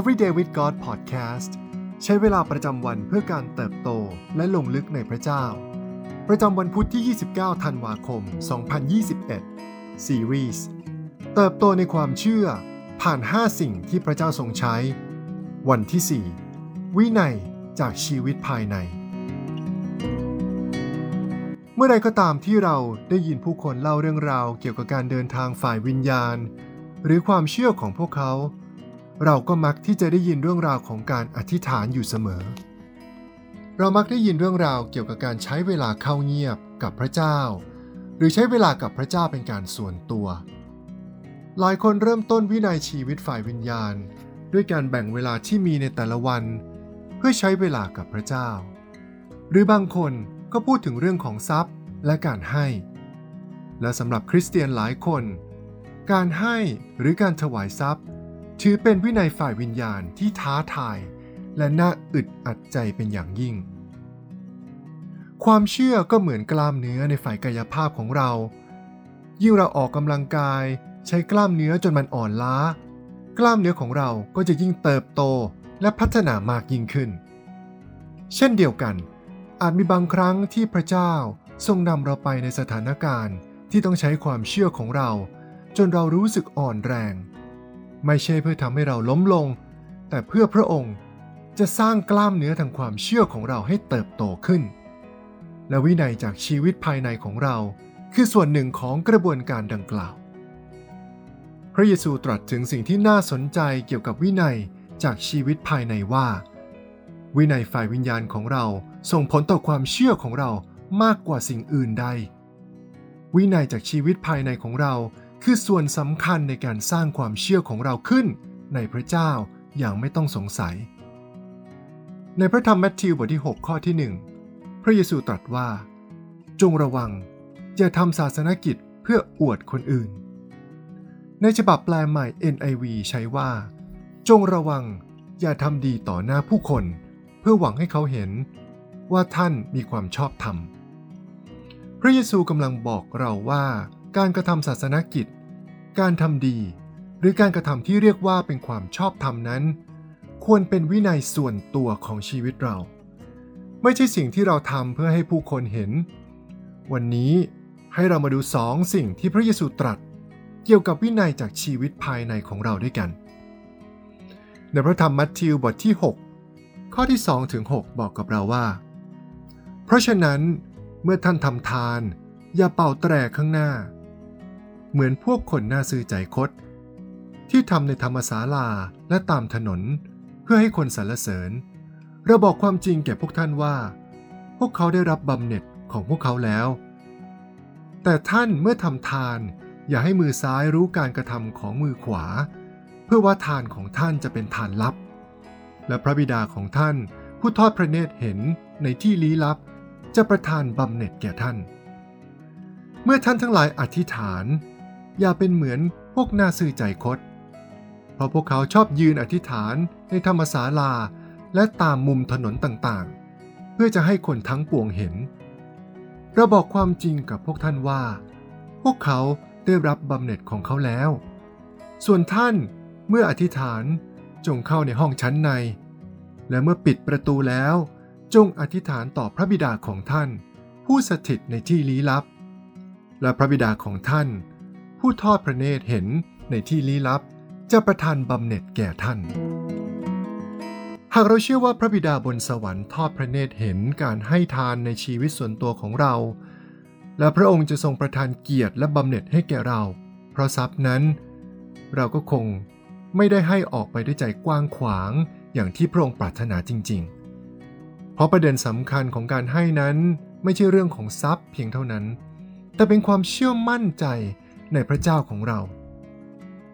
Everyday with God Podcast ใช้เวลาประจำวันเพื่อการเติบโตและลงลึกในพระเจ้า ประจำวันพุทธที่ 29 ธันวาคม 2021 Series เติบโตในความเชื่อผ่าน 5 สิ่งที่พระเจ้าทรงใช้ วันที่ 4 วินัยจากชีวิตภายใน เมื่อใดก็ตามที่เราได้ยินผู้คนเล่าเรื่องราวเกี่ยวกับการเดินทางฝ่ายวิญญาณ หรือความเชื่อของพวกเขา เราก็มักที่จะได้ยินเรื่องราวของการอธิษฐานอยู่เสมอ เรามักได้ยินเรื่องราวเกี่ยวกับการใช้เวลาเข้าเงียบกับพระเจ้า หรือใช้เวลากับพระเจ้าเป็นการส่วนตัว หลายคนเริ่มต้นวินัยชีวิตฝ่ายวิญญาณ ด้วยการแบ่งเวลาที่มีในแต่ละวัน เพื่อใช้เวลากับพระเจ้า หรือบางคนก็พูดถึงเรื่องของทรัพย์และการให้ และสำหรับคริสเตียนหลายคน การให้หรือการถวายทรัพย์ ถือเป็นวินัยฝ่ายวิญญาณที่ท้าทาย และน่าอึดอัดใจเป็นอย่างยิ่ง ความเชื่อก็เหมือนกล้ามเนื้อในฝ่ายกายภาพของเรา ยิ่งเราออกกำลังกายใช้กล้ามเนื้อจนมันอ่อนล้า กล้ามเนื้อของเราก็จะยิ่งเติบโตและพัฒนามากยิ่งขึ้น เช่นเดียวกัน อาจมีบางครั้งที่พระเจ้าทรงนำเราไปในสถานการณ์ที่ต้องใช้ความเชื่อของเรา จนเรารู้สึกอ่อนแรง ไม่ใช่เพื่อทำให้เราล้มลง แต่เพื่อพระองค์จะสร้างกล้ามเนื้อทางความเชื่อของเราให้เติบโตขึ้น และวินัยจากชีวิตภายในของเรา คือส่วนหนึ่งของกระบวนการดังกล่าว พระเยซูตรัสถึงสิ่งที่น่าสนใจเกี่ยวกับวินัยจากชีวิตภายในว่า วินัยฝ่ายวิญญาณของเราส่งผลต่อความเชื่อของเรามากกว่าสิ่งอื่นใด วินัยจากชีวิตภายในของเรา คือส่วนสำคัญในการสร้างความเชื่อของเราขึ้นในพระเจ้าอย่างไม่ต้องสงสัย ในพระธรรมแมทธิวบทที่ 6 ข้อที่ 1 พระเยซูตรัสว่า จงระวังอย่าทำศาสนกิจเพื่ออวดคนอื่น ในฉบับแปลใหม่ NIV ใช้ว่า จงระวังอย่าทำดีต่อหน้าผู้คน เพื่อหวังให้เขาเห็นว่าท่านมีความชอบธรรม พระเยซูกำลังบอกเราว่า การกระทำศาสนกิจ การทำดี หรือการกระทำที่เรียกว่าเป็นความชอบธรรมนั้น ควรเป็นวินัยส่วนตัวของชีวิตเรา ไม่ใช่สิ่งที่เราทำเพื่อให้ผู้คนเห็น วันนี้ให้เรามาดูสองสิ่งที่พระเยซูตรัส เกี่ยวกับวินัยจากชีวิตภายในของเราด้วยกัน ในพระธรรมมัทธิวบทที่ 6 ข้อที่2ถึง6บอกกับเราว่า เพราะฉะนั้นเมื่อท่านทำทาน อย่าเป่าแตรข้างหน้า เหมือนพวกคนน่าซื้อใจคดที่ทำในธรรมศาลาและตามถนน เพื่อให้คนสรรเสริญ เราบอกความจริงแก่พวกท่านว่า พวกเขาได้รับบำเหน็จของพวกเขาแล้ว แต่ท่านเมื่อทำทานอย่าให้มือซ้ายรู้การกระทำของมือขวา เพื่อว่าทานของท่านจะเป็นทานลับ และพระบิดาของท่านผู้ทอดพระเนตรเห็นในที่ลี้ลับ จะประทานบำเหน็จแก่ท่าน เมื่อท่านทั้งหลายอธิษฐาน อย่าเป็นเหมือนพวกน่าซื่อใจคด เพราะพวกเขาชอบยืนอธิษฐานในธรรมศาลาและตามมุมถนนต่างๆ เพื่อจะให้คนทั้งปวงเห็น เราบอกความจริงกับพวกท่านว่า พวกเขาได้รับบำเหน็จของเขาแล้ว ส่วนท่านเมื่ออธิษฐานจงเข้าในห้องชั้นใน และเมื่อปิดประตูแล้ว จงอธิษฐานต่อพระบิดาของท่าน ผู้สถิตในที่ลี้ลับ และพระบิดาของท่าน ผู้ทอดพระเนตรเห็นในที่ลี้ลับ จะประทานบำเหน็จแก่ท่าน หากเราเชื่อว่าพระบิดาบนสวรรค์ทอดพระเนตรเห็นการให้ทานในชีวิตส่วนตัวของเรา และพระองค์จะทรงประทานเกียรติและบำเหน็จให้แก่เรา เพราะทรัพย์นั้น เราก็คงไม่ได้ให้ออกไปด้วยใจกว้างขวางอย่างที่พระองค์ปรารถนาจริงๆราะประเด็นสำคัญของการให้นั้นไม่ใช่เรื่องของทรัพย์เพียงเท่านั้น แต่เป็นความเชื่อมั่นใจ ในพระเจ้าของเรา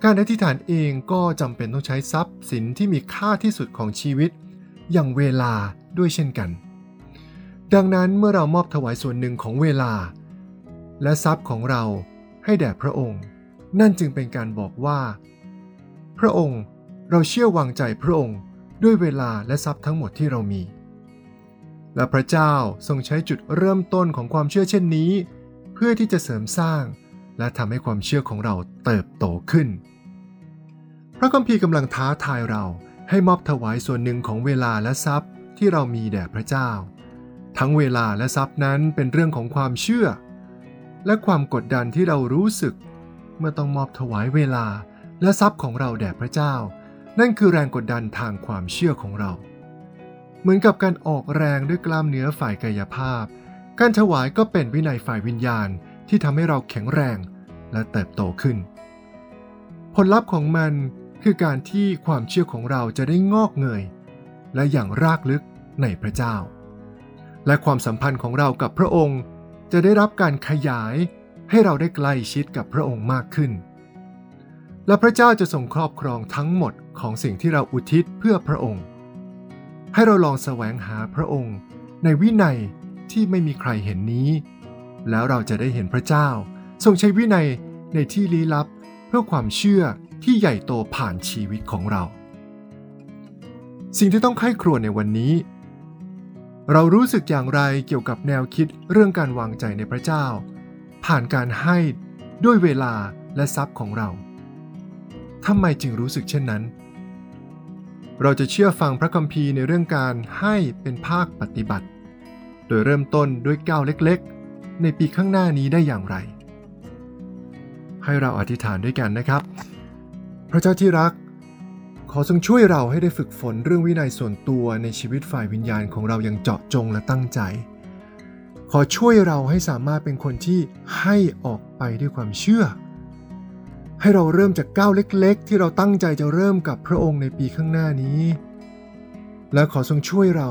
การอธิษฐานเองก็จำเป็นต้องใช้ทรัพย์สินที่มีค่าที่สุดของชีวิต อย่างเวลาด้วยเช่นกัน ดังนั้นเมื่อเรามอบถวายส่วนหนึ่งของเวลา และทรัพย์ของเราให้แด่พระองค์ นั่นจึงเป็นการบอกว่า พระองค์เราเชื่อวางใจพระองค์ด้วยเวลาและทรัพย์ทั้งหมดที่เรามี และพระเจ้าทรงใช้จุดเริ่มต้นของความเชื่อเช่นนี้ เพื่อที่จะเสริมสร้าง และทำให้ความเชื่อของเราเติบโตขึ้น พระคัมภีร์กำลังท้าทายเราให้มอบถวายส่วนหนึ่งของเวลาและทรัพย์ที่เรามีแด่พระเจ้า ทั้งเวลาและทรัพย์นั้นเป็นเรื่องของความเชื่อ และความกดดันที่เรารู้สึก เมื่อต้องมอบถวายเวลาและทรัพย์ของเราแด่พระเจ้า นั่นคือแรงกดดันทางความเชื่อของเรา เหมือนกับการออกแรงด้วยกล้ามเนื้อฝ่ายกายภาพ การถวายก็เป็นวินัยฝ่ายวิญญาณ ที่ทำให้เราแข็งแรงและเติบโตขึ้น ผลลัพธ์ของมันคือการที่ความเชื่อของเราจะได้งอกเงย และอย่างรากลึกในพระเจ้า และความสัมพันธ์ของเรากับพระองค์จะได้รับการขยายให้เราได้ใกล้ชิดกับพระองค์มากขึ้น และพระเจ้าจะทรงครอบครองทั้งหมดของสิ่งที่เราอุทิศเพื่อพระองค์ ให้เราลองแสวงหาพระองค์ในวินัยที่ไม่มีใครเห็นนี้ แล้วเราจะได้เห็นพระเจ้า ทรงใช้วินัยในที่ลี้ลับ เพื่อความเชื่อที่ใหญ่โตผ่านชีวิตของเรา สิ่งที่ต้องไข้ครวญในวันนี้ เรารู้สึกอย่างไรเกี่ยวกับแนวคิดเรื่องการวางใจในพระเจ้า ผ่านการให้ด้วยเวลาและทรัพย์ของเราทำไมจึงรู้สึกเช่นนั้น เราจะเชื่อฟังพระคัมภีร์ในเรื่องการให้เป็นภาคปฏิบัติ โดยเริ่มต้นด้วยก้าวเล็กๆ ในปีข้างหน้านี้ได้อย่างไร ให้เราอธิษฐานด้วยกันนะครับ พระเจ้าที่รัก ขอทรงช่วยเราให้ได้ฝึกฝนเรื่องวินัยส่วนตัวในชีวิตฝ่ายวิญญาณของเราอย่างเจาะจงและตั้งใจ ขอช่วยเราให้สามารถเป็นคนที่ให้ออกไปด้วยความเชื่อ ให้เราเริ่มจากก้าวเล็ก ๆ ที่เราตั้งใจจะเริ่มกับพระองค์ในปีข้างหน้านี้ และขอทรงช่วยเรา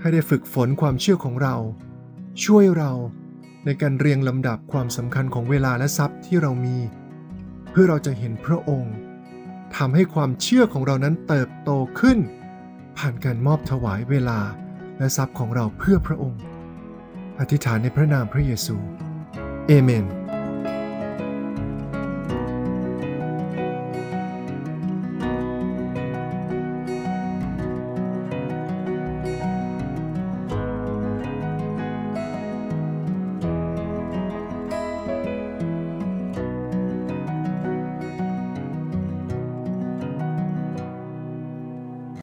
ให้ได้ฝึกฝนความเชื่อของเรา ช่วยเรา ในการเรียงลำดับความสำคัญของเวลาและทรัพย์ที่เรามี เพื่อเราจะเห็นพระองค์ทำให้ความเชื่อของเรานั้นเติบโตขึ้น ผ่านการมอบถวายเวลาและทรัพย์ของเราเพื่อพระองค์ อธิษฐานในพระนามพระเยซู เอเมน